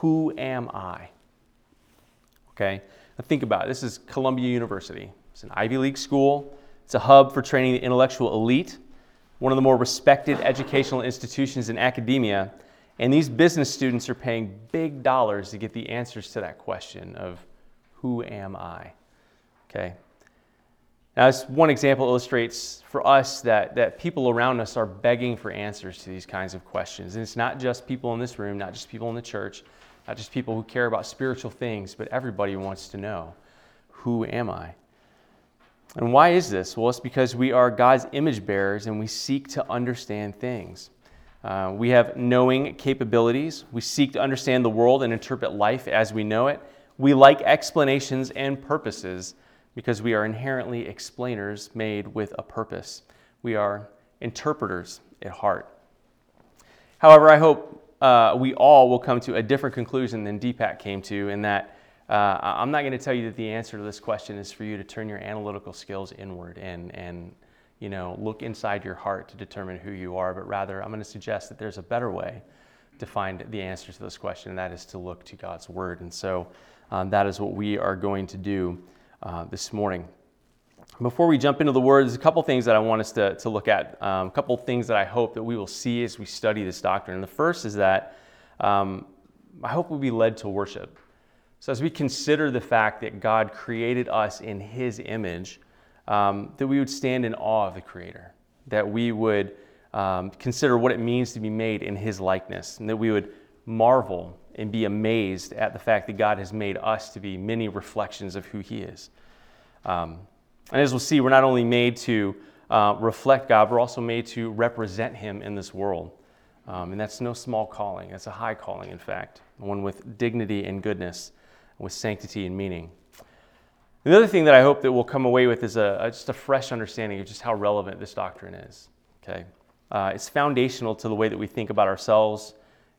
Who am I? Okay, now think about it. This is Columbia University. It's an Ivy League school, it's a hub for training the intellectual elite, one of the more respected educational institutions in academia. And these business students are paying big dollars to get the answers to that question of who am I? Okay. Now, this one example illustrates for us that, that people around us are begging for answers to these kinds of questions. And it's not just people in this room, not just people in the church, not just people who care about spiritual things, but everybody wants to know who am I? And why is this? Well, it's because we are God's image bearers and we seek to understand things. Uh, we have knowing capabilities. We seek to understand the world and interpret life as we know it. We like explanations and purposes because we are inherently explainers made with a purpose. We are interpreters at heart. However, I hope uh, we all will come to a different conclusion than Deepak came to, in that uh, I'm not going to tell you that the answer to this question is for you to turn your analytical skills inward and, and you know, look inside your heart to determine who you are, but rather I'm going to suggest that there's a better way to find the answer to this question, and that is to look to God's Word. And so um, that is what we are going to do uh, this morning. Before we jump into the Word, there's a couple things that I want us to, to look at, um, a couple things that I hope that we will see as we study this doctrine. And the first is that um, I hope we'll be led to worship. So as we consider the fact that God created us in His image, um, that we would stand in awe of the Creator, that we would um, consider what it means to be made in His likeness, and that we would marvel and be amazed at the fact that God has made us to be many reflections of who He is. Um, and as we'll see, we're not only made to uh, reflect God, we're also made to represent Him in this world. Um, and that's no small calling, that's a high calling, in fact, one with dignity and goodness, with sanctity and meaning. The other thing that I hope that we'll come away with is a, a just a fresh understanding of just how relevant this doctrine is. Okay, uh, it's foundational to the way that we think about ourselves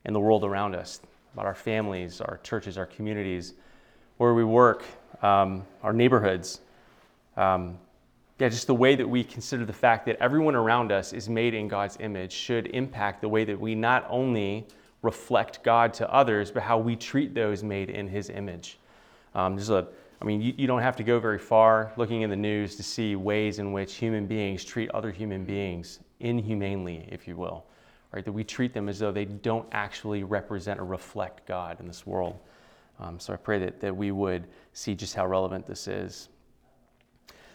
and the world around us, about our families, our churches, our communities, where we work, um, our neighborhoods. Um, yeah, just the way that we consider the fact that everyone around us is made in God's image should impact the way that we not only reflect God to others, but how we treat those made in His image. Um, there's a I mean, you, you, don't have to go very far looking in the news to see ways in which human beings treat other human beings inhumanely, if you will, right? That we treat them as though they don't actually represent or reflect God in this world. Um, so I pray that, that we would see just how relevant this is.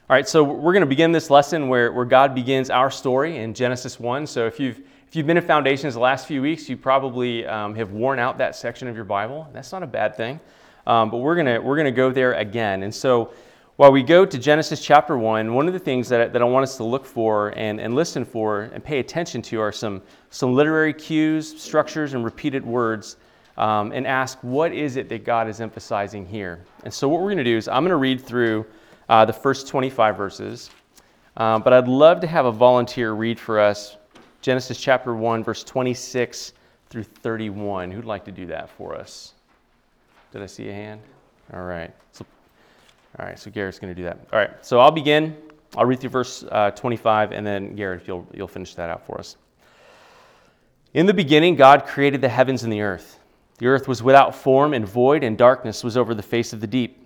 All right, so we're going to begin this lesson where, where God begins our story in Genesis 1. So if you've, if you've been in Foundations the last few weeks, you probably um, have worn out that section of your Bible. That's not a bad thing. Um, but we're going we're gonna go there again. And so while we go to Genesis chapter 1, one of the things that, that I want us to look for and, and listen for and pay attention to are some, some literary cues, structures, and repeated words, um, and ask what is it that God is emphasizing here. And so, what we're going to do is I'm going to read through uh, the first 25 verses, um, but I'd love to have a volunteer read for us Genesis chapter 1, verse 26 through 31. Who'd like to do that for us? Did I see a hand? All right. So, all right, so Garrett's going to do that. All right, so I'll begin. I'll read through verse uh, 25, and then Garrett, you'll, you'll finish that out for us. In the beginning, God created the heavens and the earth. The earth was without form and void, and darkness was over the face of the deep.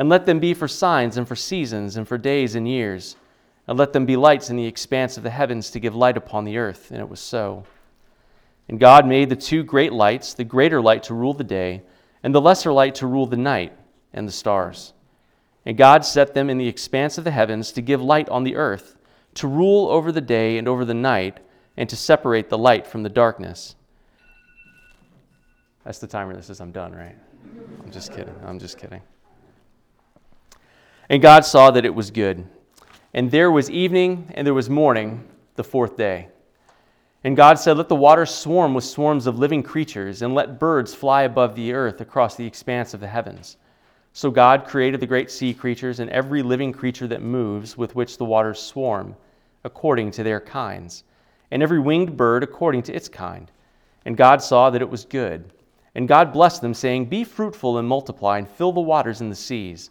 and let them be for signs and for seasons and for days and years, and let them be lights in the expanse of the heavens to give light upon the earth. And it was so. And God made the two great lights, the greater light to rule the day, and the lesser light to rule the night, and the stars. And God set them in the expanse of the heavens to give light on the earth, to rule over the day and over the night, and to separate the light from the darkness. That's the timer that says I'm done, right? I'm just kidding. I'm just kidding. And God saw that it was good. And there was evening and there was morning the fourth day. And God said, Let the waters swarm with swarms of living creatures, and let birds fly above the earth across the expanse of the heavens. So God created the great sea creatures and every living creature that moves, with which the waters swarm, according to their kinds, and every winged bird according to its kind. And God saw that it was good. And God blessed them, saying, Be fruitful and multiply, and fill the waters in the seas,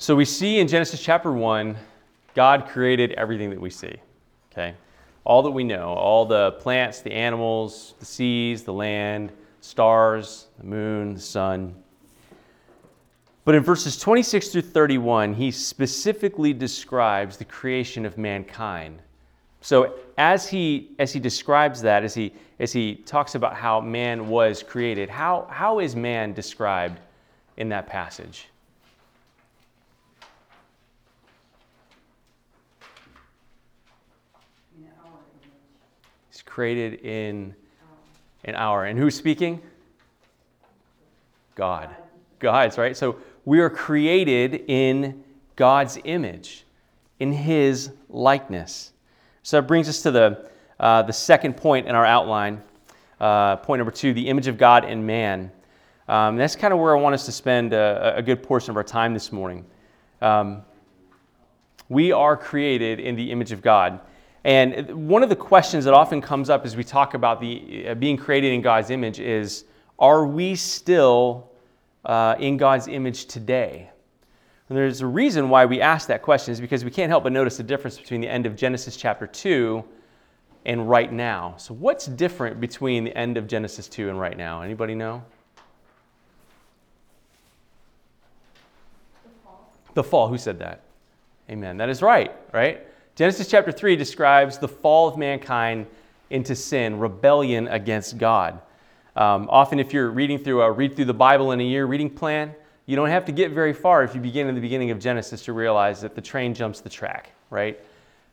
So we see in Genesis chapter 1, God created everything that we see. Okay? All that we know, all the plants, the animals, the seas, the land, stars, the moon, the sun. But in verses 26 through 31, he specifically describes the creation of mankind. So as he as he describes that, as he as he talks about how man was created, how how is man described in that passage? He's created in an hour. And who's speaking? God. God's, right? So we are created in God's image, in His likeness. So that brings us to the, uh, the second point in our outline. Uh, point number two the image of God in man. Um, that's kind of where I want us to spend a, a good portion of our time this morning. Um, we are created in the image of God. And one of the questions that often comes up as we talk about the, uh, being created in God's image is are we still uh, in God's image today? And there's a reason why we ask that question is because we can't help but notice the difference between the end of Genesis chapter 2 and right now. So what's different between the end of Genesis 2 and right now? Anybody know? The fall. The fall. Who said that? Amen. That is right, right? Genesis chapter 3 describes the fall of mankind into sin, rebellion against God. Um, often, if you're reading through a read through the Bible in a year reading plan, you don't have to get very far if you begin in the beginning of Genesis to realize that the train jumps the track, right?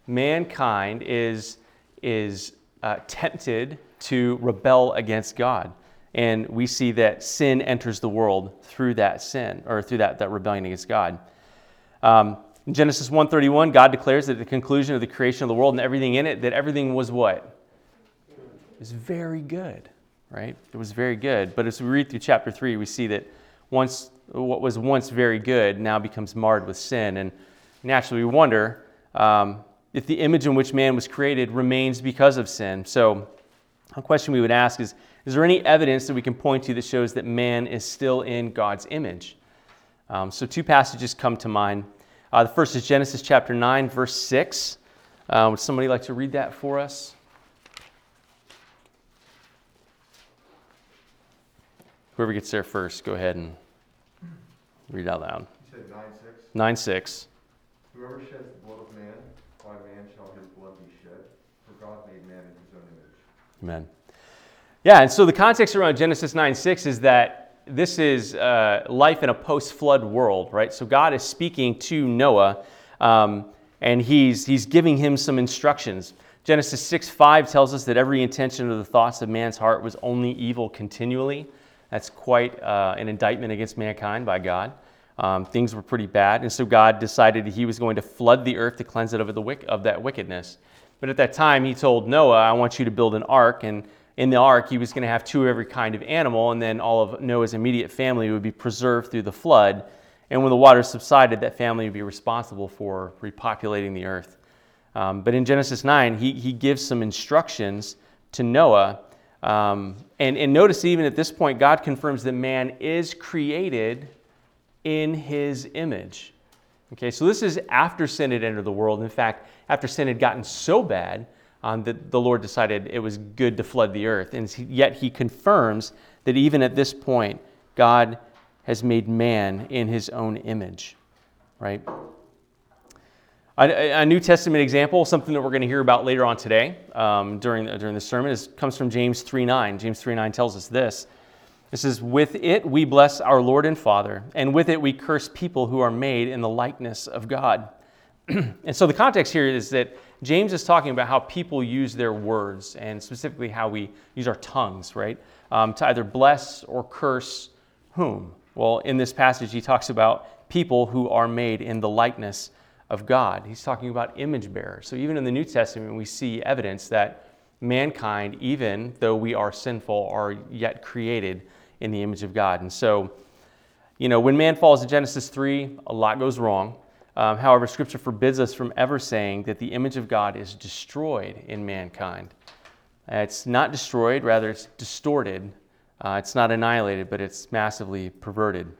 Mankind is, is uh, tempted to rebel against God. And we see that sin enters the world through that sin, or through that, that rebellion against God. Um, in Genesis 1:31, God declares that at the conclusion of the creation of the world and everything in it, that everything was what? is very good, right? It was very good. But as we read through chapter 3, we see that once what was once very good now becomes marred with sin. And naturally, we wonder um, if the image in which man was created remains because of sin. So, a question we would ask is Is there any evidence that we can point to that shows that man is still in God's image? Um, so, two passages come to mind. Uh, the first is Genesis chapter 9, verse 6. Uh, would somebody like to read that for us? Whoever gets there first, go ahead and read out loud. You said 9 6? 9 6. Whoever sheds the blood of man, by man shall his blood be shed, for God made man in his own image. Amen. Yeah, and so the context around Genesis 9 6 is that this is uh, life in a post flood world, right? So God is speaking to Noah, um, and he's, he's giving him some instructions. Genesis 6 5 tells us that every intention of the thoughts of man's heart was only evil continually. That's quite uh, an indictment against mankind by God. Um, things were pretty bad, and so God decided that He was going to flood the earth to cleanse it of, the, wick- of that wickedness. But at that time, He told Noah, I want you to build an ark, and in the ark, He was going to have two of every kind of animal, and then all of Noah's immediate family would be preserved through the flood. And when the waters subsided, that family would be responsible for repopulating the earth. Um, but in Genesis 9, he, he gives some instructions to Noah um, and, and notice even at this point, God confirms that man is created in his image. Okay, so this is after sin had entered the world. In fact, after sin had gotten so bad um, that the Lord decided it was good to flood the earth. And yet he confirms that even at this point, God has made man in his own image, right? A, New Testament example, something that we're going to hear about later on today um, during, during the sermon, is, comes from James 3.9. James 3.9 tells us this. It says, With it we bless our Lord and Father, and with it we curse people who are made in the likeness of God. and so the context here is that James is talking about how people use their words, and specifically how we use our tongues, right? Um, to either bless or curse whom? Well, in this passage, he talks about people who are made in the likeness of God. He's talking about image bearers. So even in the New Testament, we see evidence that mankind, even though we are sinful, are yet created in the image of God. And so, you know, when man falls in Genesis 3, a lot goes wrong. Um, however, Scripture forbids us from ever saying that the image of God is destroyed in mankind. Uh, it's not destroyed, rather, it's distorted. Uh, it's not annihilated, but it's massively perverted.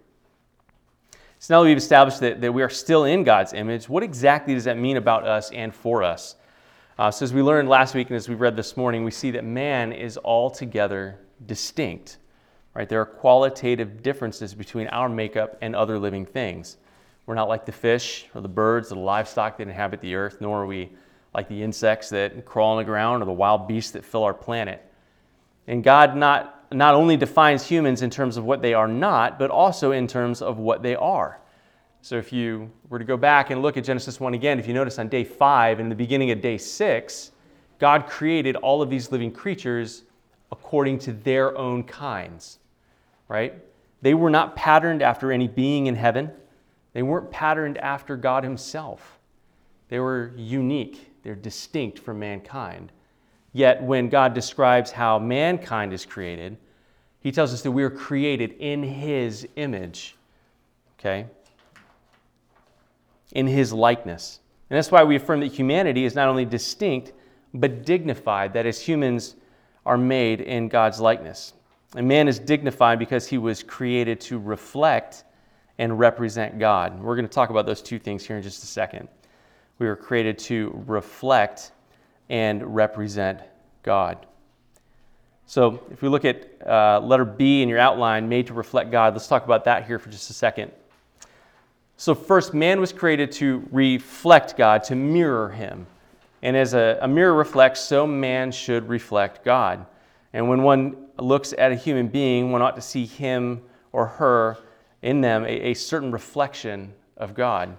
So now that we've established that, that we are still in God's image, what exactly does that mean about us and for us? Uh, so, as we learned last week and as we read this morning, we see that man is altogether distinct. Right? There are qualitative differences between our makeup and other living things. We're not like the fish or the birds or the livestock that inhabit the earth, nor are we like the insects that crawl on the ground or the wild beasts that fill our planet. And God not not only defines humans in terms of what they are not, but also in terms of what they are. So if you were to go back and look at Genesis 1 again, if you notice on day 5 and the beginning of day 6, God created all of these living creatures according to their own kinds, right? They were not patterned after any being in heaven. They weren't patterned after God Himself. They were unique, they're distinct from mankind. Yet, when God describes how mankind is created, he tells us that we are created in his image. Okay? In his likeness. And that's why we affirm that humanity is not only distinct, but dignified, that as humans are made in God's likeness. And man is dignified because he was created to reflect and represent God. We're going to talk about those two things here in just a second. We were created to reflect and represent God. So, if we look at uh, letter B in your outline, made to reflect God, let's talk about that here for just a second. So, first, man was created to reflect God, to mirror Him. And as a, a mirror reflects, so man should reflect God. And when one looks at a human being, one ought to see him or her in them a, a certain reflection of God.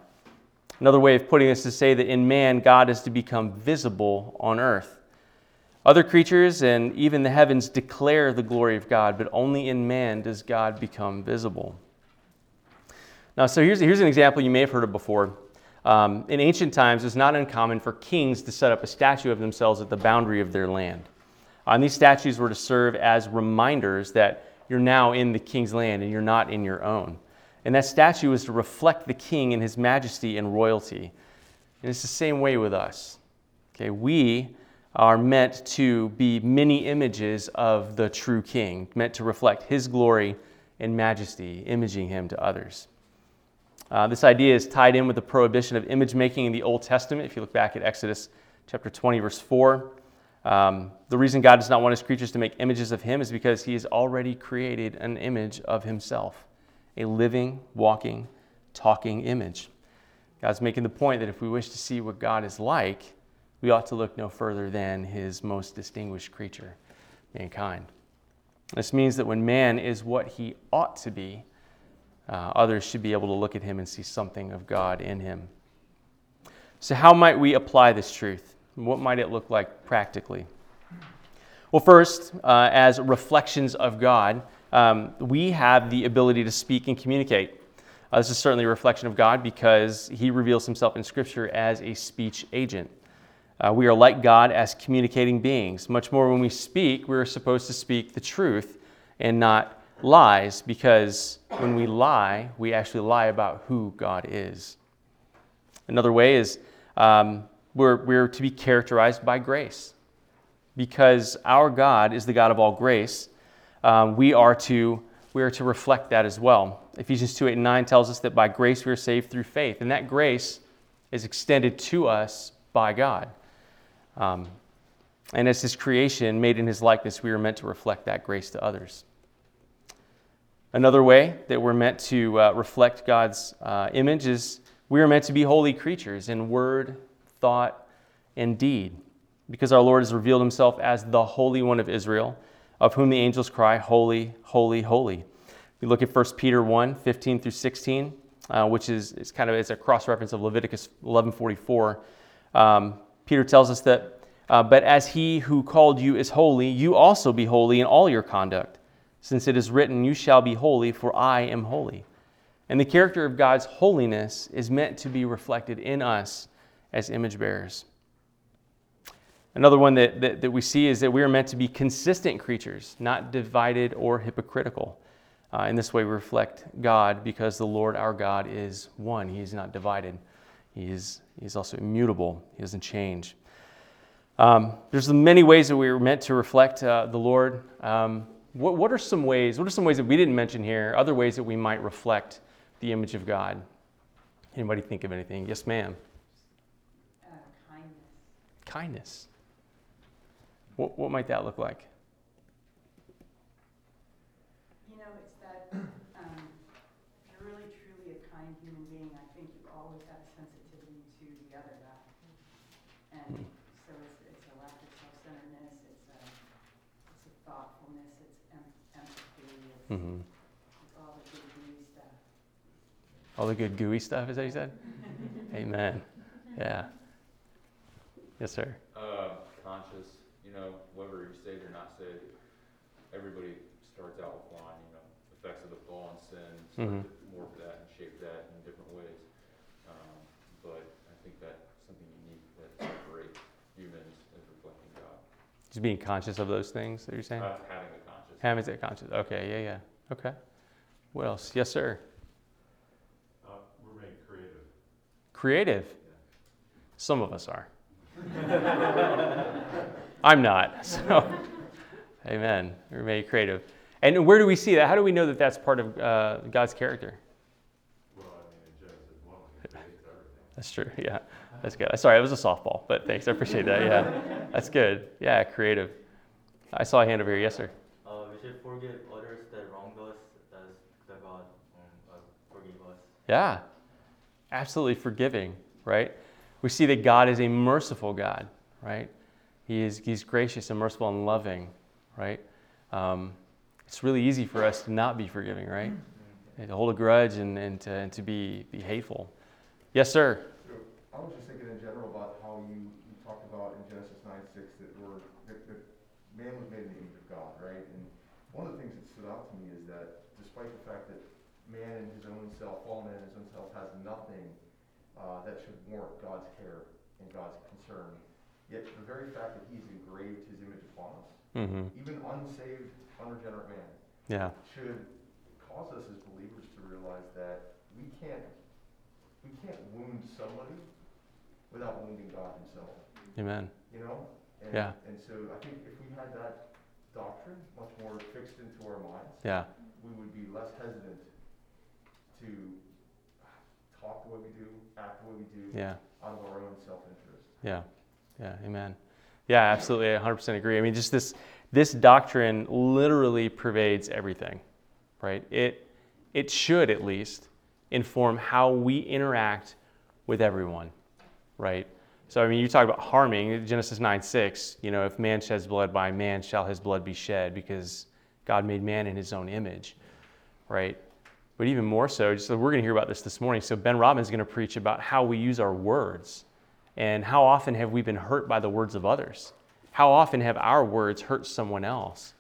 Another way of putting this is to say that in man, God is to become visible on earth. Other creatures and even the heavens declare the glory of God, but only in man does God become visible. Now, so here's, here's an example you may have heard of before. Um, in ancient times, it was not uncommon for kings to set up a statue of themselves at the boundary of their land. And these statues were to serve as reminders that you're now in the king's land and you're not in your own. And that statue was to reflect the king in his majesty and royalty. And it's the same way with us. Okay, we are meant to be many images of the true king, meant to reflect his glory and majesty, imaging him to others. Uh, this idea is tied in with the prohibition of image making in the Old Testament. If you look back at Exodus chapter 20, verse 4, um, the reason God does not want his creatures to make images of him is because he has already created an image of himself, a living, walking, talking image. God's making the point that if we wish to see what God is like, we ought to look no further than his most distinguished creature, mankind. This means that when man is what he ought to be, uh, others should be able to look at him and see something of God in him. So, how might we apply this truth? What might it look like practically? Well, first, uh, as reflections of God, um, we have the ability to speak and communicate. Uh, this is certainly a reflection of God because he reveals himself in Scripture as a speech agent. Uh, we are like God as communicating beings. Much more when we speak, we're supposed to speak the truth and not lies because when we lie, we actually lie about who God is. Another way is um, we're, we're to be characterized by grace. Because our God is the God of all grace, um, we, are to, we are to reflect that as well. Ephesians 2 8 and 9 tells us that by grace we are saved through faith, and that grace is extended to us by God. Um, and as His creation, made in His likeness, we are meant to reflect that grace to others. Another way that we're meant to uh, reflect God's uh, image is we are meant to be holy creatures in word, thought, and deed, because our Lord has revealed himself as the Holy One of Israel, of whom the angels cry, Holy, holy, holy. We look at 1 Peter 1 15 through 16, uh, which is, is kind of it's a cross reference of Leviticus 11:44. Um, Peter tells us that, uh, but as he who called you is holy, you also be holy in all your conduct since it is written, You shall be holy, for I am holy. And the character of God's holiness is meant to be reflected in us as image bearers. Another one that, that, that, we see is that we are meant to be consistent creatures, not divided or hypocritical. Uh, in this way, we reflect God because the Lord our God is one. He is not divided, He is, he is also immutable, He doesn't change. Um, there's many ways that we are meant to reflect uh, the Lord. Um, what, what are some ways, what are some ways that we didn't mention here, other ways that we might reflect the image of God? Anybody think of anything? Yes, ma'am. Kindness. What, what might that look like? You know, it's that um, if you're really truly a kind human being, I think you always have a sensitivity to the other guy. And Hmm. so it's, it's a lack of self-centeredness, it's a, it's a thoughtfulness, it's em- empathy, it's, Mm-hmm. it's all the good gooey stuff. All the good gooey stuff, is that you said? Amen. Yeah. Yes, sir. Uh, conscious, you know, whether you're saved or not saved, everybody starts out with one, you know, effects of the fall and sin, start Mhm. morph that and shape that in different ways. Um, but I think that's something unique that separates humans as reflecting God. Just being conscious of those things that you're saying? Uh, having a conscious. Having that conscious. Okay, yeah, yeah. Okay. What else? Yes, sir. Uh, remain creative. Creative. Some of us are. I'm not. So, amen. Remain creative. And where do we see that? How do we know that that's part of uh, God's character? Well, I mean, in Genesis one, he creates everything. That's true. Yeah, that's good. Sorry, it was a softball, but thanks. I appreciate that. Yeah, that's good. Yeah, creative. I saw a hand over here. Yes, sir. Uh, we should forgive others that wronged us as God um, uh, forgive us. Yeah, absolutely forgiving, right? We see that God is a merciful God, right? He is, he's gracious and merciful and loving, right? Um, it's really easy for us to not be forgiving, right? And to hold a grudge and, and, to, and to be, be hateful. Yes, sir. I was just thinking in general about how you, you talked about in Genesis nine six that we're, that, that man was made in the image of God, right? And one of the things that stood out to me is that despite the fact that man in his own self, all man in his own self has nothing uh, that should warrant God's care and God's concern, Yet the very fact that he's engraved his image upon us, Mm-hmm. even unsaved, unregenerate man, Yeah. should cause us as believers to realize that we can't, we can't wound somebody without wounding God himself, Amen. you know? And, Yeah. And so I think if we had that doctrine much more fixed into our minds, Yeah. we would be less hesitant to talk the way we do, act the way we do, Yeah. out of our own self-interest. Yeah. Yeah. Amen. Yeah, absolutely. I 100% agree. I mean, just this this doctrine literally pervades everything, right? It it should at least inform how we interact with everyone, right? So I mean, you talk about harming Genesis 9 6. You know, if man sheds blood, by man shall his blood be shed, because God made man in His own image, right? But even more so, just we're going to hear about this this morning. So Ben Robbins is going to preach about how we use our words, and how often have we been hurt by the words of others? How often have our words hurt someone else,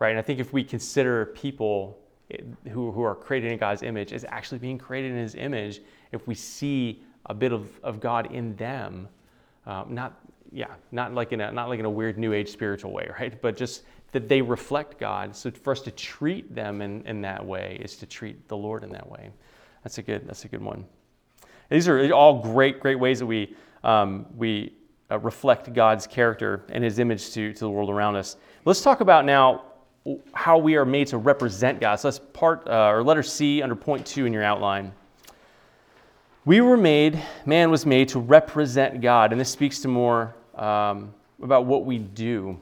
right? And I think if we consider people eh, who, who are created in God's image as actually being created in His image, if we see a bit of, of God in them, um, not yeah, not like in a not like in a weird New Age spiritual way, right? But just that they reflect God. So for us to treat them in, in that way is to treat the Lord in that way. That's a good that's a good one. These are all great great ways that we um, we uh, reflect God's character and His image to to the world around us. Let's talk about now how we are made to represent God. So that's part uh, or letter C under point two in your outline. We were made, man was made to represent God, and this speaks to more um, about what we do.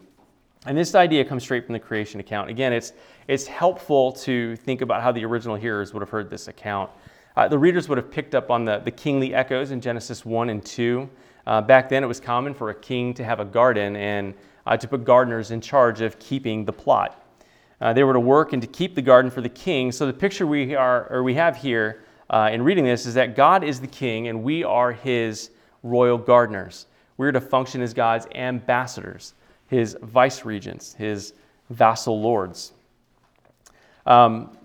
And this idea comes straight from the creation account. Again, it's, it's helpful to think about how the original hearers would have heard this account. Uh, the readers would have picked up on the, the kingly echoes in Genesis 1 and 2. Uh, back then, it was common for a king to have a garden and uh, to put gardeners in charge of keeping the plot. Uh, they were to work and to keep the garden for the king. So the picture we are, or we have here uh, in reading this, is that God is the king and we are his royal gardeners. We're to function as God's ambassadors, his vice regents, his vassal lords. Um,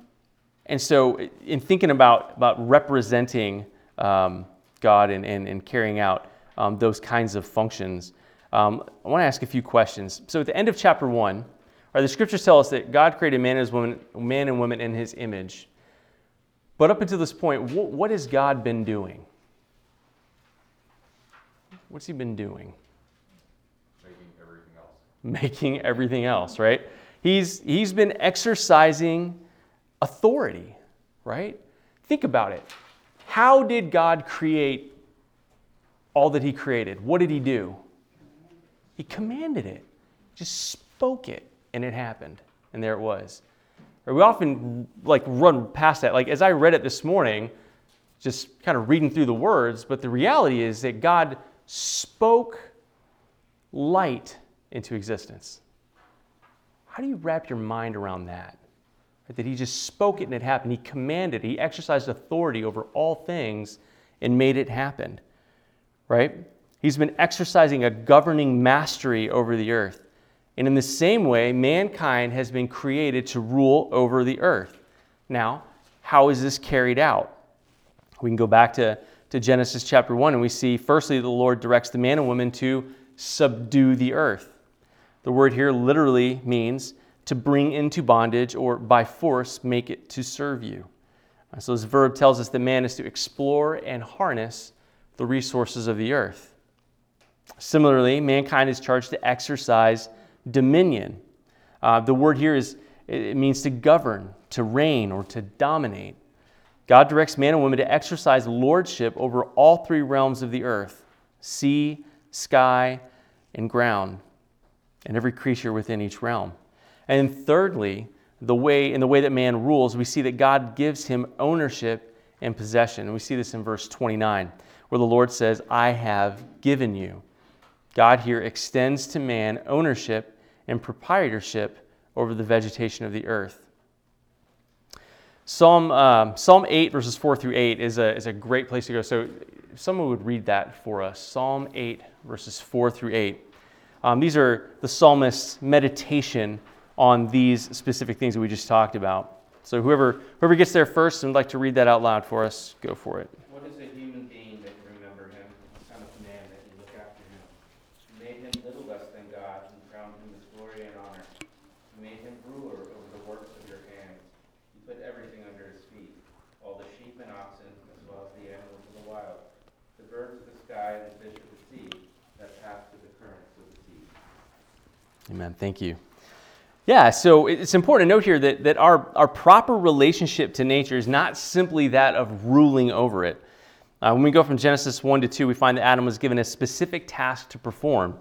and so, in thinking about, about representing um, God and, and, and carrying out um, those kinds of functions, um, I want to ask a few questions. So, at the end of chapter 1, right, the scriptures tell us that God created man, as woman, man and woman in his image. But up until this point, what, what has God been doing? What's he been doing? Making everything else. Right? He's, he's been exercising authority, right? Think about it. How did God create all that he created? What did he do? He commanded it, just spoke it, and it happened. And there it was. We often like run past that. Like as I read it this morning, just kind of reading through the words, but the reality is that God spoke light into existence. How do you wrap your mind around that? That he just spoke it and it happened. He commanded, he exercised authority over all things and made it happen. Right? He's been exercising a governing mastery over the earth. And in the same way, mankind has been created to rule over the earth. Now, how is this carried out? We can go back to, to Genesis chapter 1 and we see, firstly, the Lord directs the man and woman to subdue the earth. The word here literally means to bring into bondage or by force make it to serve you. So this verb tells us that man is to explore and harness the resources of the earth. Similarly, mankind is charged to exercise dominion. Uh, the word here is it means to govern, to reign, or to dominate. God directs man and woman to exercise lordship over all three realms of the earth sea, sky, and ground, and every creature within each realm. And thirdly, the way in the way that man rules, we see that God gives him ownership and possession. And we see this in verse 29, where the Lord says, I have given you. God here extends to man ownership and proprietorship over the vegetation of the earth. Psalm, um, Psalm 8, verses 4 through 8, is a, is a great place to go. So, someone would read that for us Psalm 8, verses 4 through 8. Um, these are the psalmist's meditation on these specific things that we just talked about. So whoever, whoever gets there first and would like to read that out loud for us, go for it. What is a human being that can remember him, the son of man that you look after him? You made him little less than God and crowned him with glory and honor. You made him ruler over the works of your hands. He put everything under his feet, all the sheep and oxen, as well as the animals of the wild, the birds of the sky and the fish of the sea that pass through the Amen. Thank you. Yeah, so it's important to note here that, that our, our proper relationship to nature is not simply that of ruling over it. Uh, when we go from Genesis 1 to 2, we find that Adam was given a specific task to perform,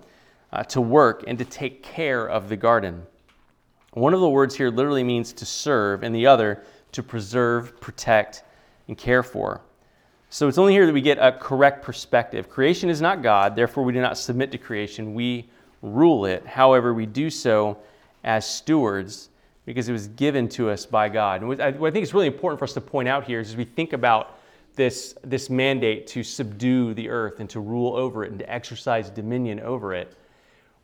uh, to work, and to take care of the garden. One of the words here literally means to serve, and the other to preserve, protect, and care for. So it's only here that we get a correct perspective. Creation is not God, therefore, we do not submit to creation, we rule it. However, we do so as stewards because it was given to us by God. And what I, think is really important for us to point out here is as we think about this, this mandate to subdue the earth and to rule over it and to exercise dominion over it,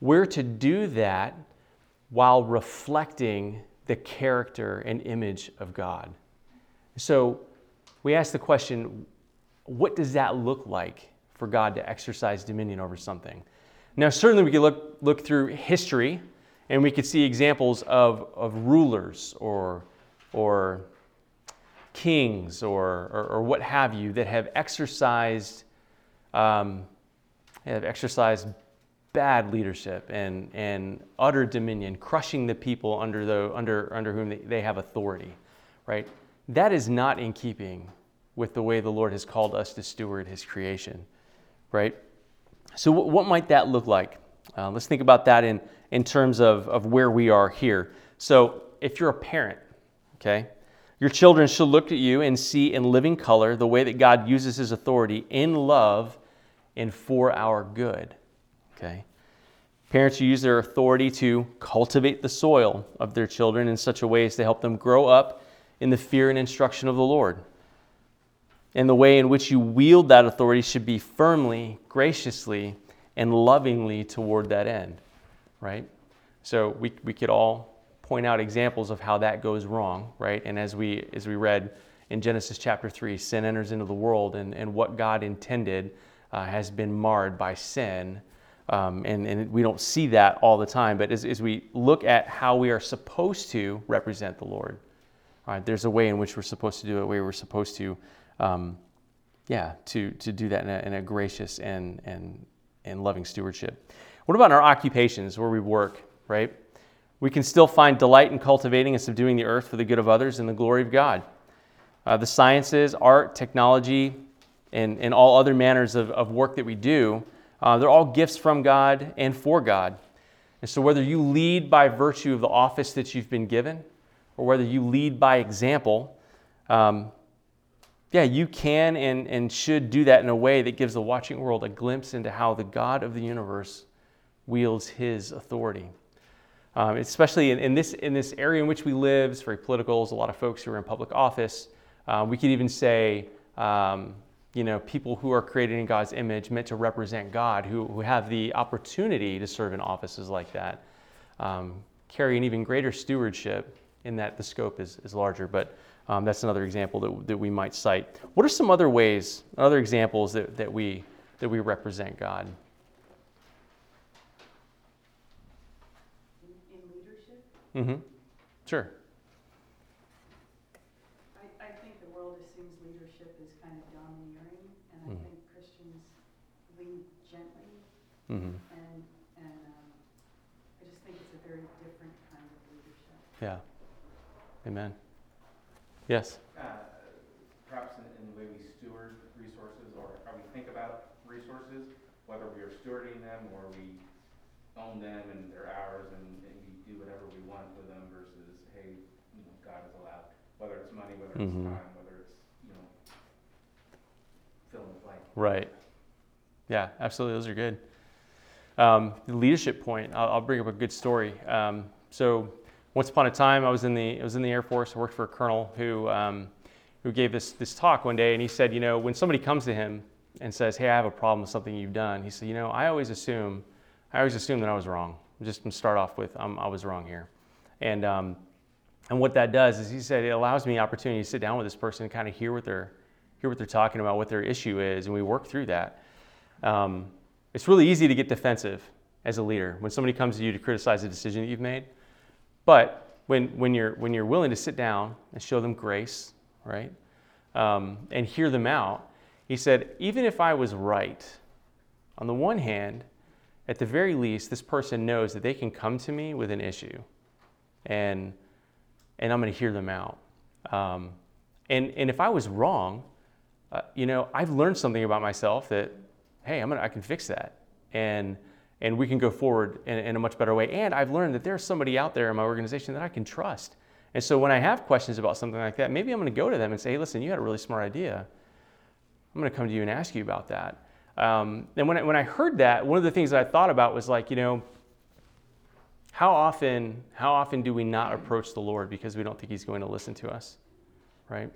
we're to do that while reflecting the character and image of God. So we ask the question what does that look like for God to exercise dominion over something? Now, certainly we could look, look through history and we could see examples of, of rulers or, or kings or, or, or what have you that have exercised, um, have exercised bad leadership and, and utter dominion, crushing the people under, the, under, under whom they, they have authority, right? That is not in keeping with the way the Lord has called us to steward his creation, right? So, what, might that look like? Uh, let's think about that in, in terms of, of where we are here. So, if you're a parent, okay, your children should look at you and see in living color the way that God uses his authority in love and for our good. Okay? Parents use their authority to cultivate the soil of their children in such a way as to help them grow up in the fear and instruction of the Lord. And the way in which you wield that authority should be firmly, graciously, and lovingly toward that end, right? So we, we could all point out examples of how that goes wrong, right? And as we as we read in Genesis chapter three, sin enters into the world, and, and what God intended uh, has been marred by sin. Um, and, and we don't see that all the time, but as, as we look at how we are supposed to represent the Lord, all right, there's a way in which we're supposed to do it, a way we're supposed to, um, yeah, to, to do that in a, in a gracious and, and, and loving stewardship. What about our occupations where we work, right? We can still find delight in cultivating and subduing the earth for the good of others and the glory of God. Uh, the sciences, art, technology, and, and all other manners of, of work that we do, uh, they're all gifts from God and for God. And so, whether you lead by virtue of the office that you've been given, or whether you lead by example, um, yeah, you can and, and should do that in a way that gives the watching world a glimpse into how the God of the universe wields his authority. Um, especially in, in, this, in this area in which we live, it's very political. There's a lot of folks who are in public office. Uh, we could even say, um, you know, people who are created in God's image, meant to represent God, who, who have the opportunity to serve in offices like that, um, carry an even greater stewardship in that the scope is, is larger. But um, that's another example that, that we might cite. What are some other ways, other examples that, that, we, that we represent God? In, in leadership, Mm-hmm. Sure. I, I think the world assumes leadership is kind of domineering, and I Mhm. think Christians lead gently, Mm-hmm. and, and, um, I just think it's a very different kind of leadership. Yeah. Amen. Yes. Uh, Perhaps in, in the way we steward resources or how we think about resources, whether we are stewarding them or we own them and they're ours and, and we do whatever we want with them versus, hey, you know, God has allowed, whether it's money, whether it's Mhm. time, whether it's, you know, fill in the blank. Right. Yeah, absolutely. Those are good. Um, the leadership point. I'll, I'll bring up a good story. Um, so, once upon a time, I was in the I was in the Air Force. I worked for a colonel who um, who gave this this talk one day, and he said, you know, when somebody comes to him and says, "Hey, I have a problem with something you've done," he said, you know, I always assume I always assume that I was wrong. Just to start off with, um, I was wrong here, and um, and what that does is he said it allows me the opportunity to sit down with this person and kind of hear what they're hear what they're talking about, what their issue is, and we work through that. Um, it's really easy to get defensive as a leader when somebody comes to you to criticize a decision that you've made. But when, when, you're, when you're willing to sit down and show them grace, right, um, and hear them out, he said, even if I was right, on the one hand, at the very least, this person knows that they can come to me with an issue, and and I'm going to hear them out. Um, and and if I was wrong, uh, you know, I've learned something about myself that, hey, I'm gonna I can fix that, and and we can go forward in, in a much better way. And I've learned that there's somebody out there in my organization that I can trust. And so when I have questions about something like that, maybe I'm going to go to them and say, hey, listen, you had a really smart idea. I'm going to come to you and ask you about that. Um, and when I, when I heard that, one of the things that I thought about was like, you know, how often, how often do we not approach the Lord because we don't think He's going to listen to us, right?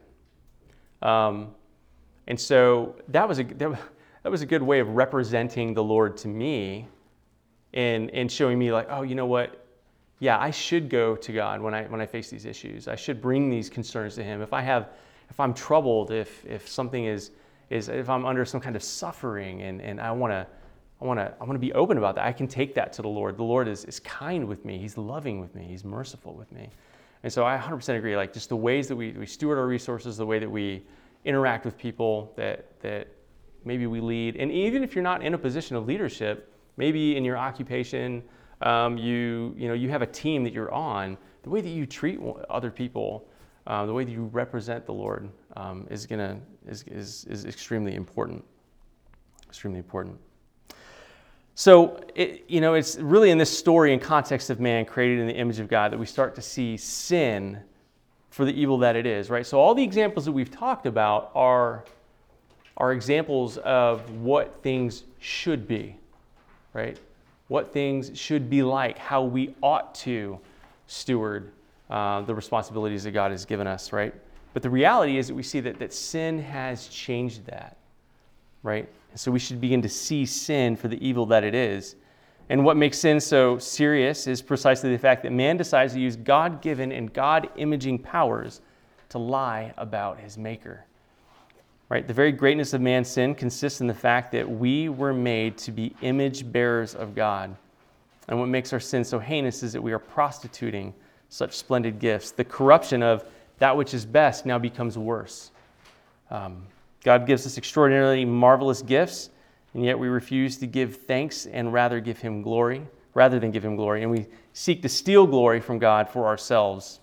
Um, and so that was a that, that was a good way of representing the Lord to me, and and showing me like, oh, you know what, yeah, I should go to God when I when I face these issues. I should bring these concerns to Him. If I have, if I'm troubled, if if something is is if I'm under some kind of suffering and, and I want to I want to I want to be open about that. I can take that to the Lord. The Lord is, is kind with me. He's loving with me. He's merciful with me. And so I 100% agree. Like just the ways that we, we steward our resources, the way that we interact with people, that that maybe we lead, and even if you're not in a position of leadership, maybe in your occupation, um, you you know you have a team that you're on. The way that you treat other people, uh, the way that you represent the Lord, um, is gonna is, is is extremely important. Extremely important. So, it, you know, it's really in this story and context of man created in the image of God that we start to see sin for the evil that it is, right? So, all the examples that we've talked about are, are examples of what things should be, right? What things should be like, how we ought to steward uh, the responsibilities that God has given us, right? But the reality is that we see that, that sin has changed that, right? so we should begin to see sin for the evil that it is. And what makes sin so serious is precisely the fact that man decides to use God given and God imaging powers to lie about his maker. Right? The very greatness of man's sin consists in the fact that we were made to be image bearers of God. And what makes our sin so heinous is that we are prostituting such splendid gifts. The corruption of that which is best now becomes worse. Um, God gives us extraordinarily marvelous gifts, and yet we refuse to give thanks and rather give him glory, rather than give him glory. And we seek to steal glory from God for ourselves.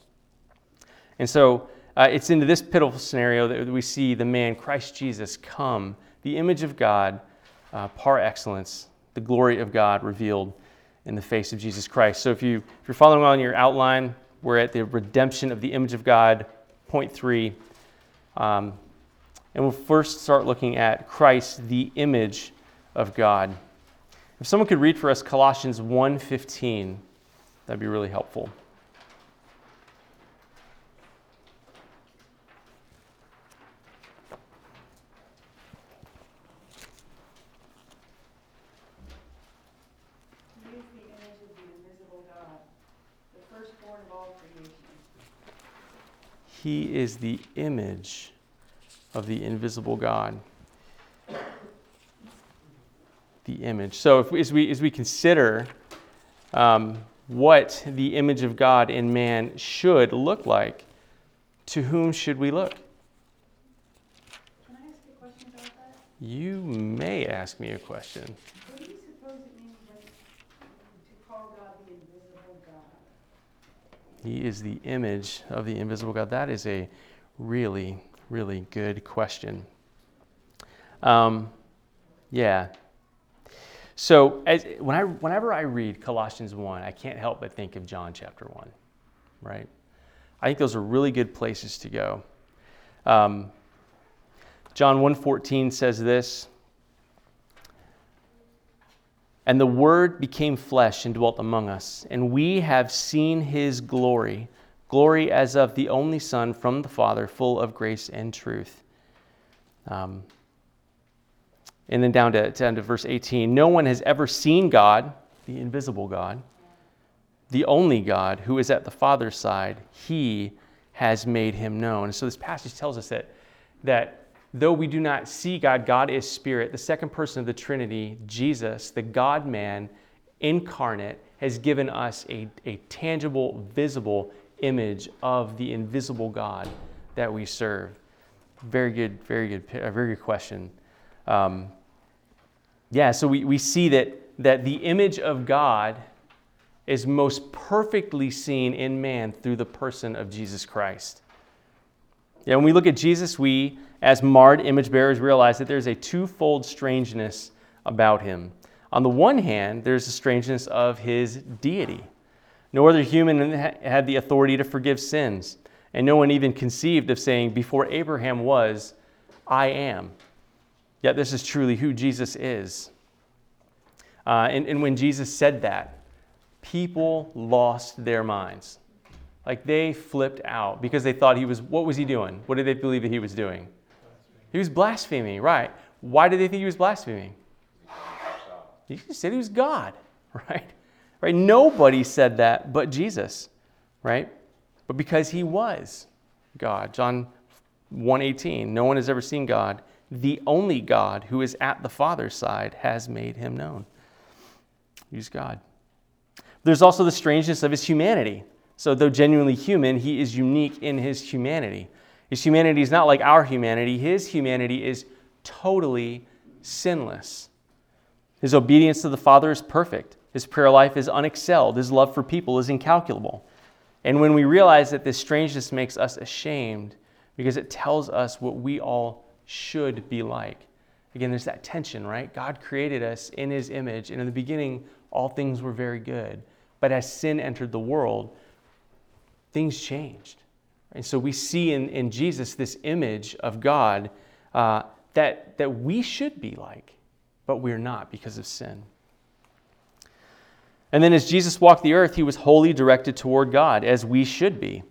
And so uh, it's into this pitiful scenario that we see the man, Christ Jesus, come, the image of God, uh, par excellence, the glory of God revealed in the face of Jesus Christ. So if, you, if you're following along your outline, we're at the redemption of the image of God, point three. Um, and we'll first start looking at Christ, the image of God. If someone could read for us Colossians 1:15, that'd be really helpful. He is the image of the invisible God. The image. So, if, as, we, as we consider um, what the image of God in man should look like, to whom should we look? Can I ask a question about that? You may ask me a question. What do you suppose it means when, to call God the invisible God? He is the image of the invisible God. That is a really really good question. Um, yeah. So as, when I, whenever I read Colossians 1, I can't help but think of John chapter 1, right? I think those are really good places to go. Um, John 1.14 says this, And the Word became flesh and dwelt among us, and we have seen his glory, glory as of the only Son from the Father, full of grace and truth. Um, and then down to, to, to verse 18 No one has ever seen God, the invisible God, the only God who is at the Father's side. He has made him known. So this passage tells us that, that though we do not see God, God is spirit. The second person of the Trinity, Jesus, the God man incarnate, has given us a, a tangible, visible image of the invisible God that we serve? Very good, very good, very good question. Um, Yeah, so we, we see that, that the image of God is most perfectly seen in man through the person of Jesus Christ. Yeah, when we look at Jesus, we, as marred image bearers, realize that there's a twofold strangeness about him. On the one hand, there's the strangeness of his deity. No other human had the authority to forgive sins, and no one even conceived of saying, Before Abraham was, I am. Yet this is truly who Jesus is. Uh, and, and when Jesus said that, people lost their minds. Like they flipped out because they thought he was, what was he doing? What did they believe that he was doing? He was blaspheming, right? Why did they think he was blaspheming? He said he was God, right? Right? Nobody said that but Jesus, right? But because he was God. John 1:18, no one has ever seen God. The only God who is at the Father's side has made him known. He's God. There's also the strangeness of his humanity. So, though genuinely human, he is unique in his humanity. His humanity is not like our humanity, his humanity is totally sinless. His obedience to the Father is perfect. His prayer life is unexcelled. His love for people is incalculable. And when we realize that this strangeness makes us ashamed because it tells us what we all should be like. Again, there's that tension, right? God created us in his image, and in the beginning, all things were very good. But as sin entered the world, things changed. And so we see in, in Jesus this image of God uh, that, that we should be like, but we're not because of sin. And then as Jesus walked the earth, he was wholly directed toward God, as we should be.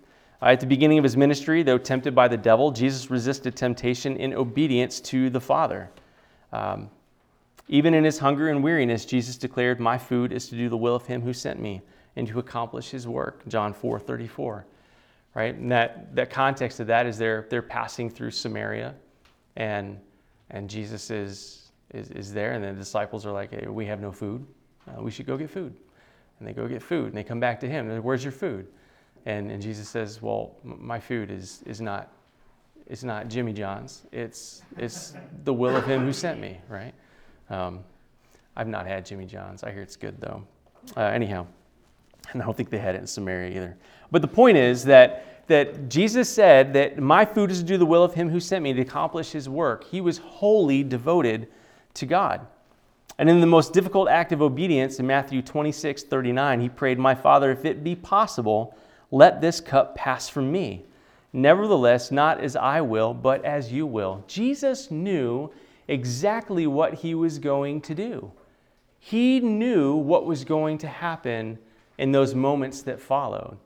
Uh, at the beginning of his ministry, though tempted by the devil, Jesus resisted temptation in obedience to the Father. Um, even in his hunger and weariness, Jesus declared, My food is to do the will of him who sent me and to accomplish his work. John 4 34. Right? And that, that context of that is they're, they're passing through Samaria and, and Jesus is, is, is there, and the disciples are like, hey, We have no food. Uh, we should go get food. And they go get food, and they come back to him. Where's your food? And, and Jesus says, Well, my food is, is not it's not Jimmy John's. It's it's the will of Him who sent me. Right? Um, I've not had Jimmy John's. I hear it's good though. Uh, anyhow, and I don't think they had it in Samaria either. But the point is that that Jesus said that my food is to do the will of Him who sent me to accomplish His work. He was wholly devoted to God. And in the most difficult act of obedience, in Matthew 26, 39, he prayed, My Father, if it be possible, let this cup pass from me. Nevertheless, not as I will, but as you will. Jesus knew exactly what he was going to do. He knew what was going to happen in those moments that followed.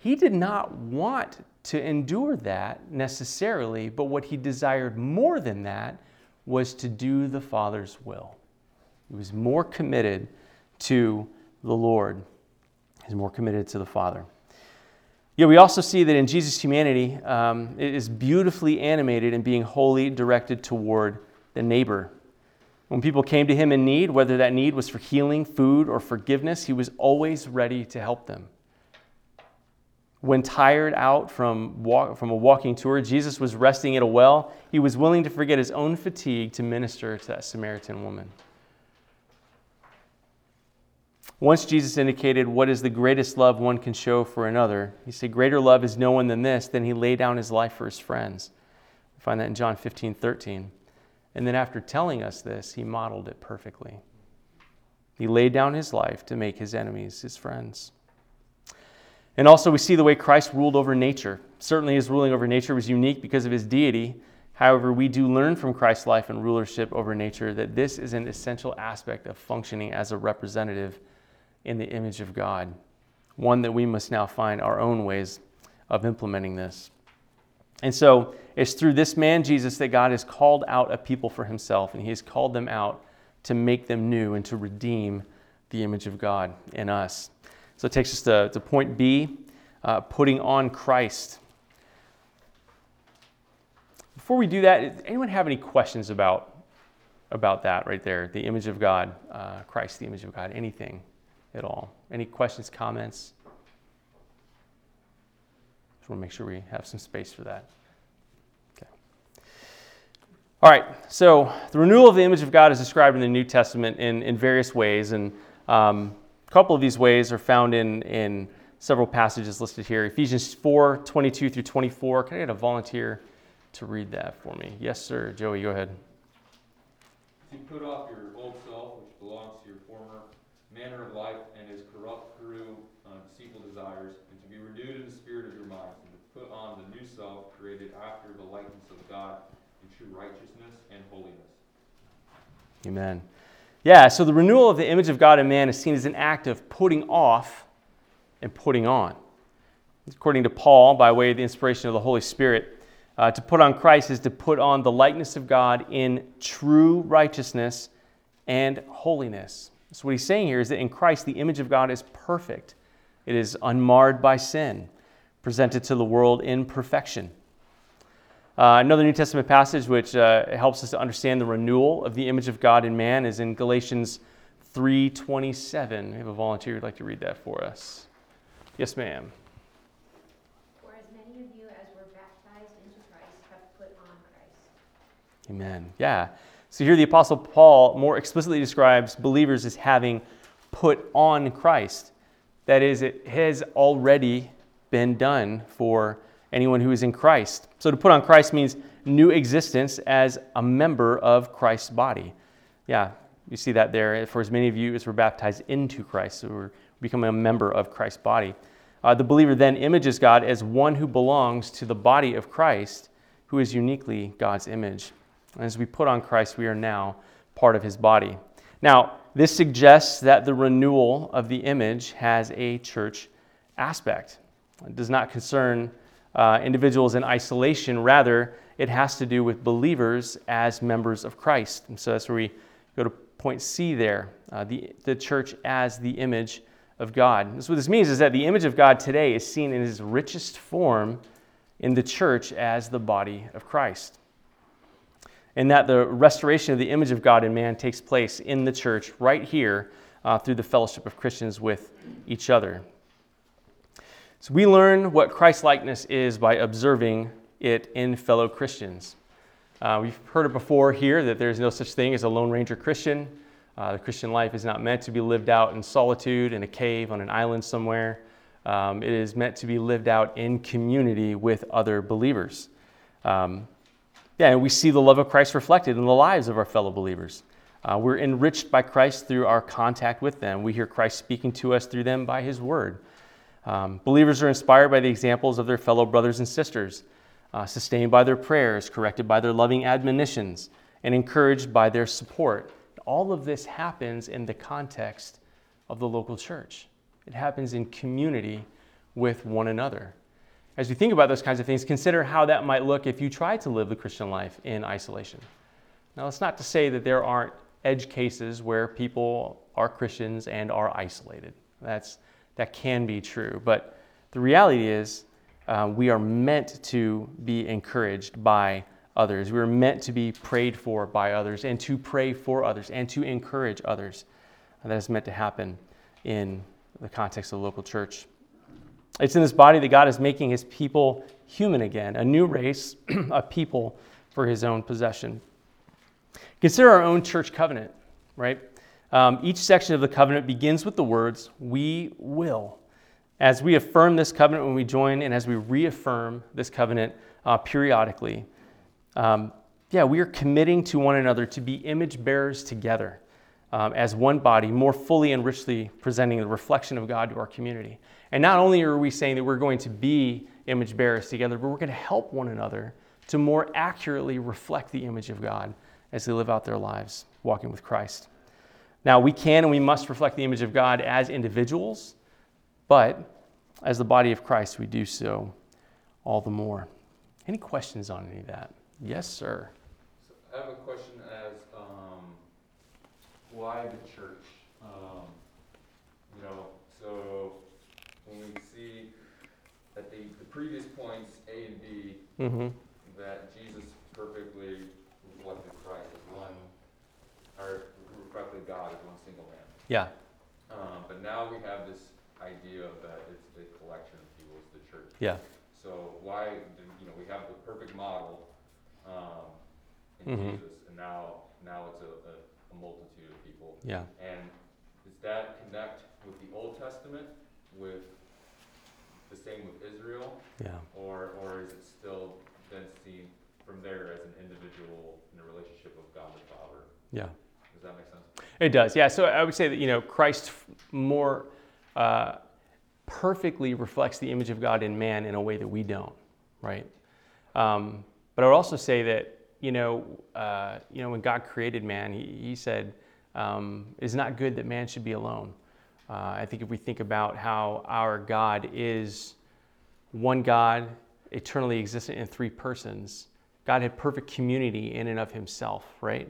He did not want to endure that necessarily, but what he desired more than that was to do the Father's will. He was more committed to the Lord, he's more committed to the Father. Yeah, we also see that in Jesus' humanity, um, it is beautifully animated and being wholly directed toward the neighbor. When people came to him in need, whether that need was for healing, food, or forgiveness, he was always ready to help them. When tired out from, walk, from a walking tour, Jesus was resting at a well. He was willing to forget his own fatigue to minister to that Samaritan woman. Once Jesus indicated what is the greatest love one can show for another. He said, Greater love is no one than this, then he laid down his life for his friends. We find that in John 15, 13. And then after telling us this, he modeled it perfectly. He laid down his life to make his enemies his friends. And also, we see the way Christ ruled over nature. Certainly, his ruling over nature was unique because of his deity. However, we do learn from Christ's life and rulership over nature that this is an essential aspect of functioning as a representative in the image of God, one that we must now find our own ways of implementing this. And so it's through this man, Jesus, that God has called out a people for himself, and he has called them out to make them new and to redeem the image of God in us. So it takes us to, to point B uh, putting on Christ. Before we do that, anyone have any questions about, about that right there? The image of God, uh, Christ, the image of God, anything? at all. Any questions, comments? Just want to make sure we have some space for that. All right, so the renewal of the image of God is described in the New Testament in, in various ways, and um, a couple of these ways are found in, in several passages listed here. Ephesians 4 22 through 24. Can I get a volunteer to read that for me? Yes, sir. Joey, go ahead. To put off your old self, which belongs to your former manner of life and is corrupt through deceitful desires, and to be renewed in the spirit of your minds, and to put on the new self, created after the likeness of God in true righteousness and holiness. Amen. Yeah, so the renewal of the image of God in man is seen as an act of putting off and putting on. According to Paul, by way of the inspiration of the Holy Spirit, uh, to put on Christ is to put on the likeness of God in true righteousness and holiness. So, what he's saying here is that in Christ, the image of God is perfect, it is unmarred by sin, presented to the world in perfection. Uh, another New Testament passage which uh, helps us to understand the renewal of the image of God in man is in Galatians 3:27. We have a volunteer who'd like to read that for us. Yes, ma'am. For as many of you as were baptized into Christ have put on Christ. Amen. Yeah. So here the Apostle Paul more explicitly describes believers as having put on Christ. That is, it has already been done for anyone who is in Christ. So to put on Christ means new existence as a member of Christ's body. Yeah, you see that there. For as many of you as were baptized into Christ, so we're becoming a member of Christ's body. Uh, the believer then images God as one who belongs to the body of Christ, who is uniquely God's image. And as we put on Christ, we are now part of his body. Now, this suggests that the renewal of the image has a church aspect. It does not concern uh, individuals in isolation. Rather, it has to do with believers as members of Christ. And so that's where we go to point C there uh, the, the church as the image of God. What this means is that the image of God today is seen in its richest form in the church as the body of Christ. And that the restoration of the image of God in man takes place in the church right here uh, through the fellowship of Christians with each other. So we learn what Christ likeness is by observing it in fellow Christians. Uh, we've heard it before here that there's no such thing as a Lone Ranger Christian. Uh, the Christian life is not meant to be lived out in solitude in a cave on an island somewhere. Um, it is meant to be lived out in community with other believers. Um, yeah, and we see the love of Christ reflected in the lives of our fellow believers. Uh, we're enriched by Christ through our contact with them. We hear Christ speaking to us through them by his word. Um, believers are inspired by the examples of their fellow brothers and sisters, uh, sustained by their prayers, corrected by their loving admonitions, and encouraged by their support. All of this happens in the context of the local church. It happens in community with one another. As you think about those kinds of things, consider how that might look if you try to live the Christian life in isolation. Now, it's not to say that there aren't edge cases where people are Christians and are isolated. That's that can be true. But the reality is, uh, we are meant to be encouraged by others. We are meant to be prayed for by others and to pray for others and to encourage others. And that is meant to happen in the context of the local church. It's in this body that God is making his people human again, a new race, a people for his own possession. Consider our own church covenant, right? Um, each section of the covenant begins with the words, We will. As we affirm this covenant when we join, and as we reaffirm this covenant uh, periodically, um, yeah, we are committing to one another to be image bearers together um, as one body, more fully and richly presenting the reflection of God to our community. And not only are we saying that we're going to be image bearers together, but we're going to help one another to more accurately reflect the image of God as they live out their lives walking with Christ. Now, we can and we must reflect the image of God as individuals, but as the body of Christ, we do so all the more. Any questions on any of that? Yes, sir. So I have a question as um, why the church? Um, you know, so when we see at the, the previous points, A and B, Mm-hmm. that Jesus perfectly reflected Christ as one, or reflected God as one single man. Yeah. Um, but now we have this idea of that it's the collection of people, it's the church. Yeah. So why, do- you know, we have the perfect model, um, in Mhm. Jesus, and now now it's a, a, a multitude of people. Yeah. And does that connect with the Old Testament, with the same with Israel, Yeah. or or is it still then seen from there as an individual in a relationship with God the Father? Yeah. Does that make sense? It does, yeah. So I would say that you know Christ more uh, perfectly reflects the image of God in man in a way that we don't, right? Um, but I would also say that you know, uh, you know, when God created man, He, he said, um, "It's not good that man should be alone." Uh, I think if we think about how our God is one God, eternally existent in three persons, God had perfect community in and of Himself, right?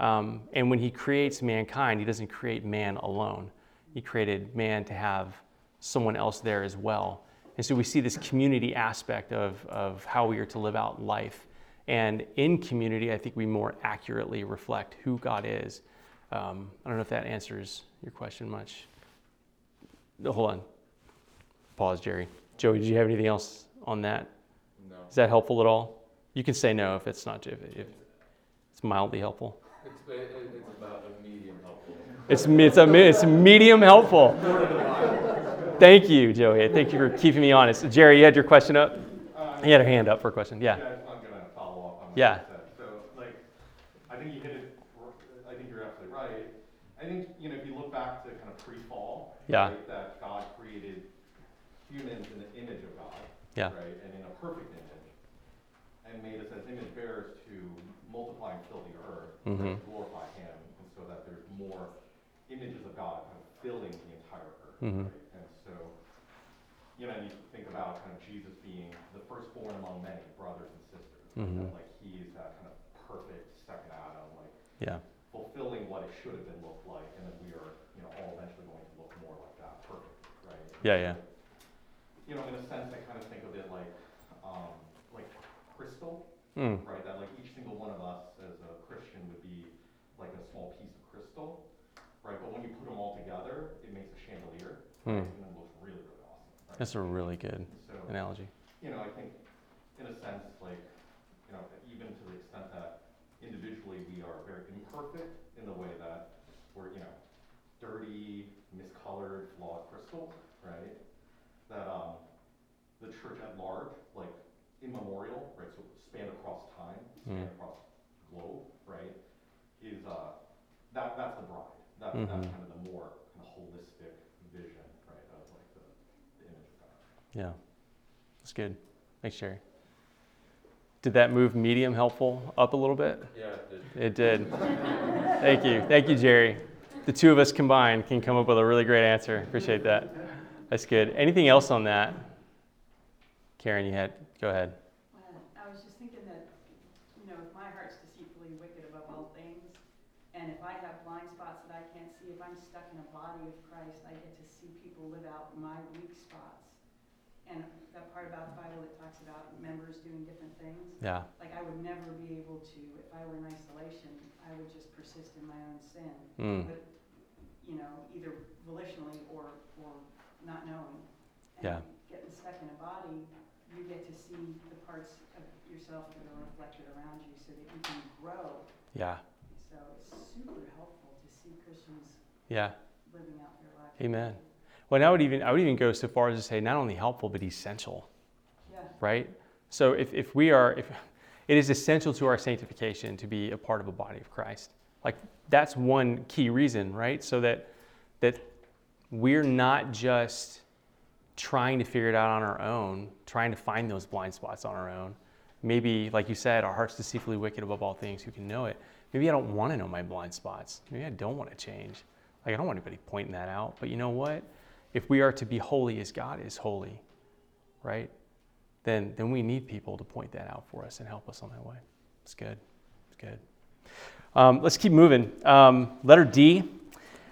Um, and when he creates mankind, he doesn't create man alone. He created man to have someone else there as well. And so we see this community aspect of, of how we are to live out life. And in community, I think we more accurately reflect who God is. Um, I don't know if that answers your question much. No, hold on. Pause, Jerry. Joey, did you have anything else on that? No. Is that helpful at all? You can say no if it's not, if, if it's mildly helpful. It's, it's about a medium helpful. It's, it's, a, it's medium helpful. Thank you, Joey. Thank you for keeping me honest. Jerry, you had your question up? Uh, you had a hand up for a question. Yeah. I'm gonna follow up on what Yeah. So, like, I think you hit it, I think you're absolutely right. I think, you know, if you look back to kind of pre-fall, Yeah. right, that God created humans in the image of God, Yeah. right, and in a perfect image, and made us as image bearers to multiply and fill the earth, mm-hmm. right, Mhm. to glorify Him, and so that there's more images of God kind of filling the entire earth, Mhm. right? And so, you know, you think about kind of Jesus being the firstborn among many brothers and sisters, right, Mhm. that, like he's that kind of perfect second Adam, like Yeah. fulfilling what it should have been looked like, and then we are, you know, all eventually going to look more like that, perfect, right? Yeah, yeah. You know, in a sense, I kind of think of it like, um, like crystal, Mm. right? That like each single one of us as a Christian would be like a small piece of crystal, right? But when you put them all together, it makes a Mm. it looks really, really awesome. Right? That's a really good so, analogy. you know, I think in a sense, like, you know, even to the extent that individually we are very imperfect in the way that we're, you know, dirty, miscolored, flawed crystals, right? That um, the church at large, like immemorial, right? So span across time, span Mm. across globe, right? Is uh, that that's the bride. That's that's Mhm. kind of the more kind of holistic vision, right? Of like the, the image of God. Yeah. That's good. Thanks, Jerry. Did that move medium helpful up a little bit? Yeah, it did. It did. Thank you. Thank you, Jerry. The two of us combined can come up with a really great answer. Appreciate that. That's good. Anything else on that? Karen, you had, go ahead. Uh, I was just thinking that, you know, if my heart's deceitfully wicked above all things, and if I have blind spots that I can't see, if I'm stuck in a body of Christ, I get to see people live out my weak spots. And that part about the Bible that talks about members doing different things, Yeah. like I would never be able to, if I were in isolation, I would just persist in my own sin. Mm. With, you know, either volitionally or, or not knowing. And Yeah. Getting stuck in a body, you get to see the parts of yourself that are reflected around you so that you can grow. Yeah. So it's super helpful to see Christians Yeah. living out their life. Amen. Well, and I would even I would even go so far as to say not only helpful but essential, Yeah, right? So if, if we are if it is essential to our sanctification to be a part of a body of Christ. Like that's one key reason, right? So that that we're not just trying to figure it out on our own, trying to find those blind spots on our own. Maybe, like you said, our heart's deceitfully wicked above all things. Who can know it? Maybe I don't want to know my blind spots. Maybe I don't want to change. Like I don't want anybody pointing that out. But you know what? If we are to be holy as God is holy, right? Then then we need people to point that out for us and help us on that way. It's good. It's good. Um, let's keep moving. Um, letter D,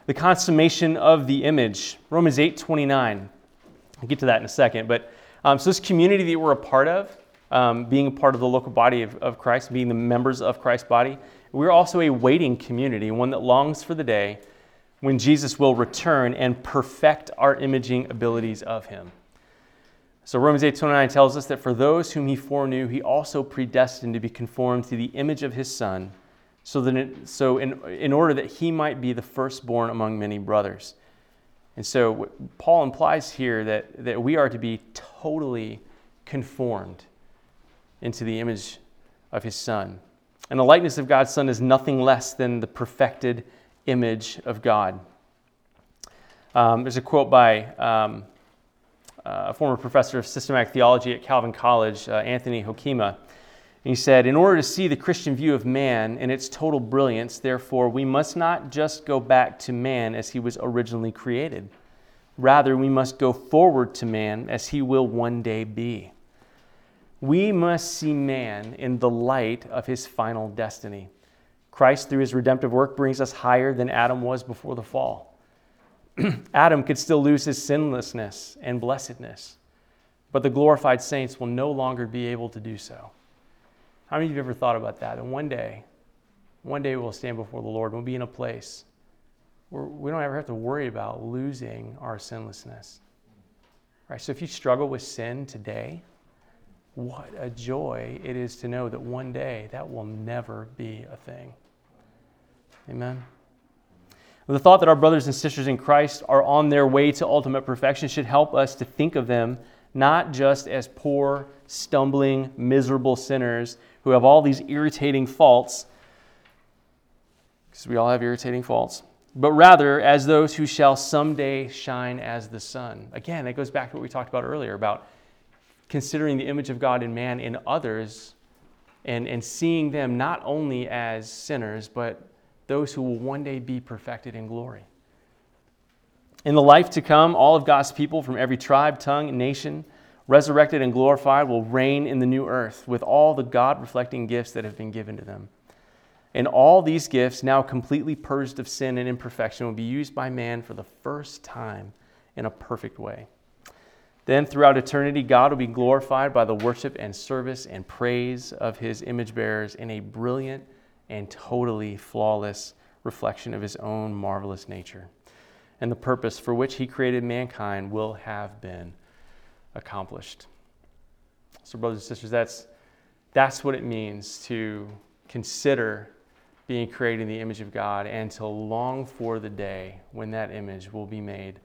the consummation of the image. Romans 8 29. I'll get to that in a second. But um, so, this community that we're a part of, um, being a part of the local body of, of Christ, being the members of Christ's body, we're also a waiting community, one that longs for the day when Jesus will return and perfect our imaging abilities of Him. So Romans 8:29 tells us that for those whom he foreknew, he also predestined to be conformed to the image of his son, so that it, so in, in order that he might be the firstborn among many brothers. And so Paul implies here that, that we are to be totally conformed into the image of his son. And the likeness of God's son is nothing less than the perfected image of God. Um, there's a quote by um, a former professor of systematic theology at Calvin College, uh, Anthony Hoekema. He said, In order to see the Christian view of man in its total brilliance, therefore, we must not just go back to man as he was originally created. Rather, we must go forward to man as he will one day be. We must see man in the light of his final destiny. Christ, through his redemptive work, brings us higher than Adam was before the fall. Adam could still lose his sinlessness and blessedness, but the glorified saints will no longer be able to do so. How many of you have ever thought about that? And one day, one day we'll stand before the Lord. We'll be in a place where we don't ever have to worry about losing our sinlessness. Right? So if you struggle with sin today, what a joy it is to know that one day that will never be a thing. Amen. The thought that our brothers and sisters in Christ are on their way to ultimate perfection should help us to think of them not just as poor, stumbling, miserable sinners who have all these irritating faults, because we all have irritating faults, but rather as those who shall someday shine as the sun. Again, that goes back to what we talked about earlier about considering the image of God in man in others and, and seeing them not only as sinners, but those who will one day be perfected in glory. In the life to come, all of God's people from every tribe, tongue, nation, resurrected and glorified, will reign in the new earth with all the God reflecting gifts that have been given to them. And all these gifts, now completely purged of sin and imperfection, will be used by man for the first time in a perfect way. Then, throughout eternity, God will be glorified by the worship and service and praise of his image bearers in a brilliant and totally flawless reflection of his own marvelous nature. And the purpose for which he created mankind will have been accomplished. So, brothers and sisters, that's, that's what it means to consider being created in the image of God and to long for the day when that image will be made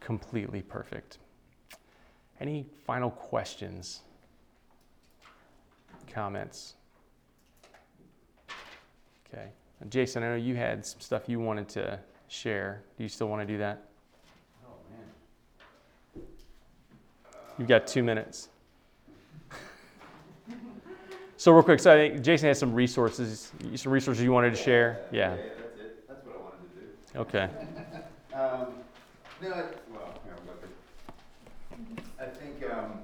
completely perfect. Any final questions? Comments? Okay. And Jason, I know you had some stuff you wanted to share. Do you still want to do that? Oh, man. You've got two minutes. so real quick, so I think Jason has some resources, some resources you wanted to share. Yeah. Yeah, that's it. That's what I wanted to do. Okay. Um, no, I, well, yeah, looking. I think, um,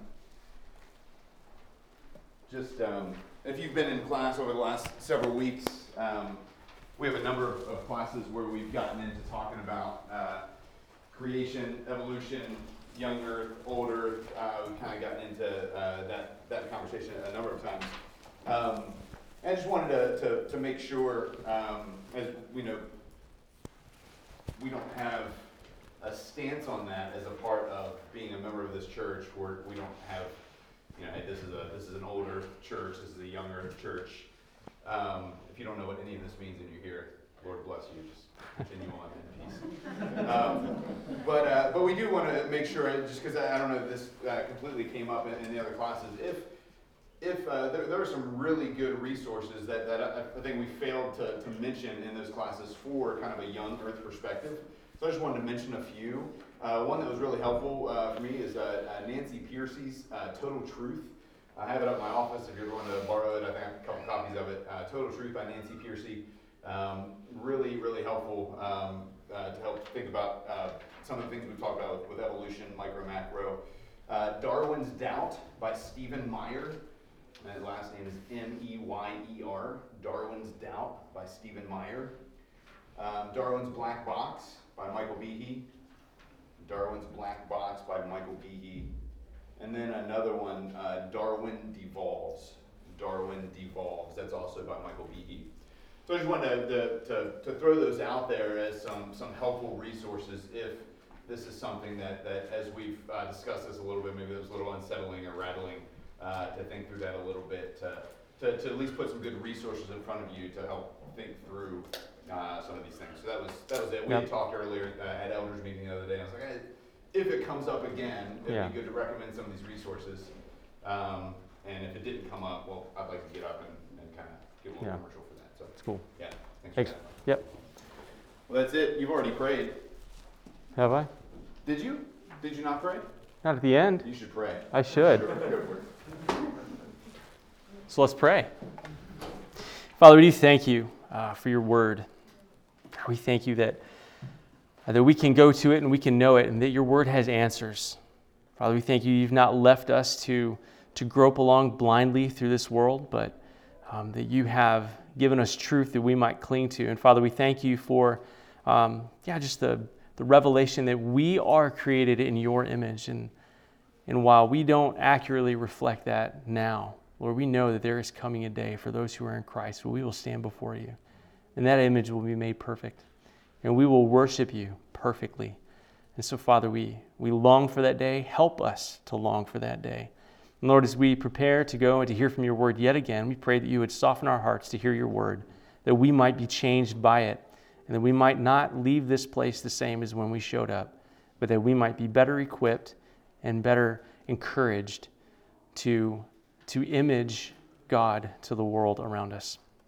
just, um, if you've been in class over the last several weeks, um, we have a number of, classes where we've gotten into talking about, uh, creation, evolution, young earth, old earth, uh, we've kind of gotten into, uh, that, that conversation a number of times. Um, I just wanted to, to, to make sure, um, as we know, we don't have a stance on that as a part of being a member of this church, where we don't have, you know, this is a, this is an older church, this is a younger church. Um, if you don't know what any of this means and you're here, Lord bless you, just continue on in peace. Um, but, uh, but we do want to make sure, just because I, I don't know if this uh, completely came up in, in the other classes, if, if uh, there, there are some really good resources that, that I, I think we failed to, to mention in those classes for kind of a young earth perspective. So I just wanted to mention a few. Uh, one that was really helpful uh, for me is uh, uh, Nancy Pearcey's uh, Total Truth. I have it up in my office if you're going to borrow it. I think I have a couple copies of it. Uh, Total Truth by Nancy Pearcey. Um, really, really helpful um, to help think about some of the things we've talked about with, evolution, micro, macro. Darwin's Doubt by Stephen Meyer. And last name is M E Y E R. Darwin's Doubt by Stephen Meyer. Um, Darwin's Black Box by Michael Behe. Darwin's Black Box by Michael Behe. And then another one, uh, Darwin Devolves. Darwin Devolves. That's also by Michael Behe. So I just wanted to, to, to, throw those out there as some, some helpful resources if this is something that, that as we've uh, discussed this a little bit, maybe it was a little unsettling or rattling uh, to think through that a little bit, to, to, to at least put some good resources in front of you to help think through uh, some of these things. So that was that was it. We had talked earlier uh, at elders meeting the other day. And I was like, eh, if it comes up again, it'd Yeah. be good to recommend some of these resources. Um, and if it didn't come up, well, I'd like to get up and, and kind of give a little Yeah. commercial for that. So It's cool. yeah, thanks. Thanks. For that. Yep. Well, that's it. You've already prayed. Have I? Did you? Did you not pray? Not at the end. You should pray. I should. So let's pray. Father, we do thank you uh, for your word. We thank you that, uh, that we can go to it and we can know it and that your word has answers. Father, we thank you you've not left us to, to grope along blindly through this world, but um, that you have given us truth that we might cling to. And Father, we thank you for, um, yeah, just the, the revelation that we are created in your image. And, and while we don't accurately reflect that now, Lord, we know that there is coming a day for those who are in Christ where we will stand before you. And that image will be made perfect. And we will worship you perfectly. And so, Father, we, we long for that day. Help us to long for that day. And Lord, as we prepare to go and to hear from your word yet again, we pray that you would soften our hearts to hear your word, that we might be changed by it, and that we might not leave this place the same as when we showed up, but that we might be better equipped and better encouraged to, to image God to the world around us.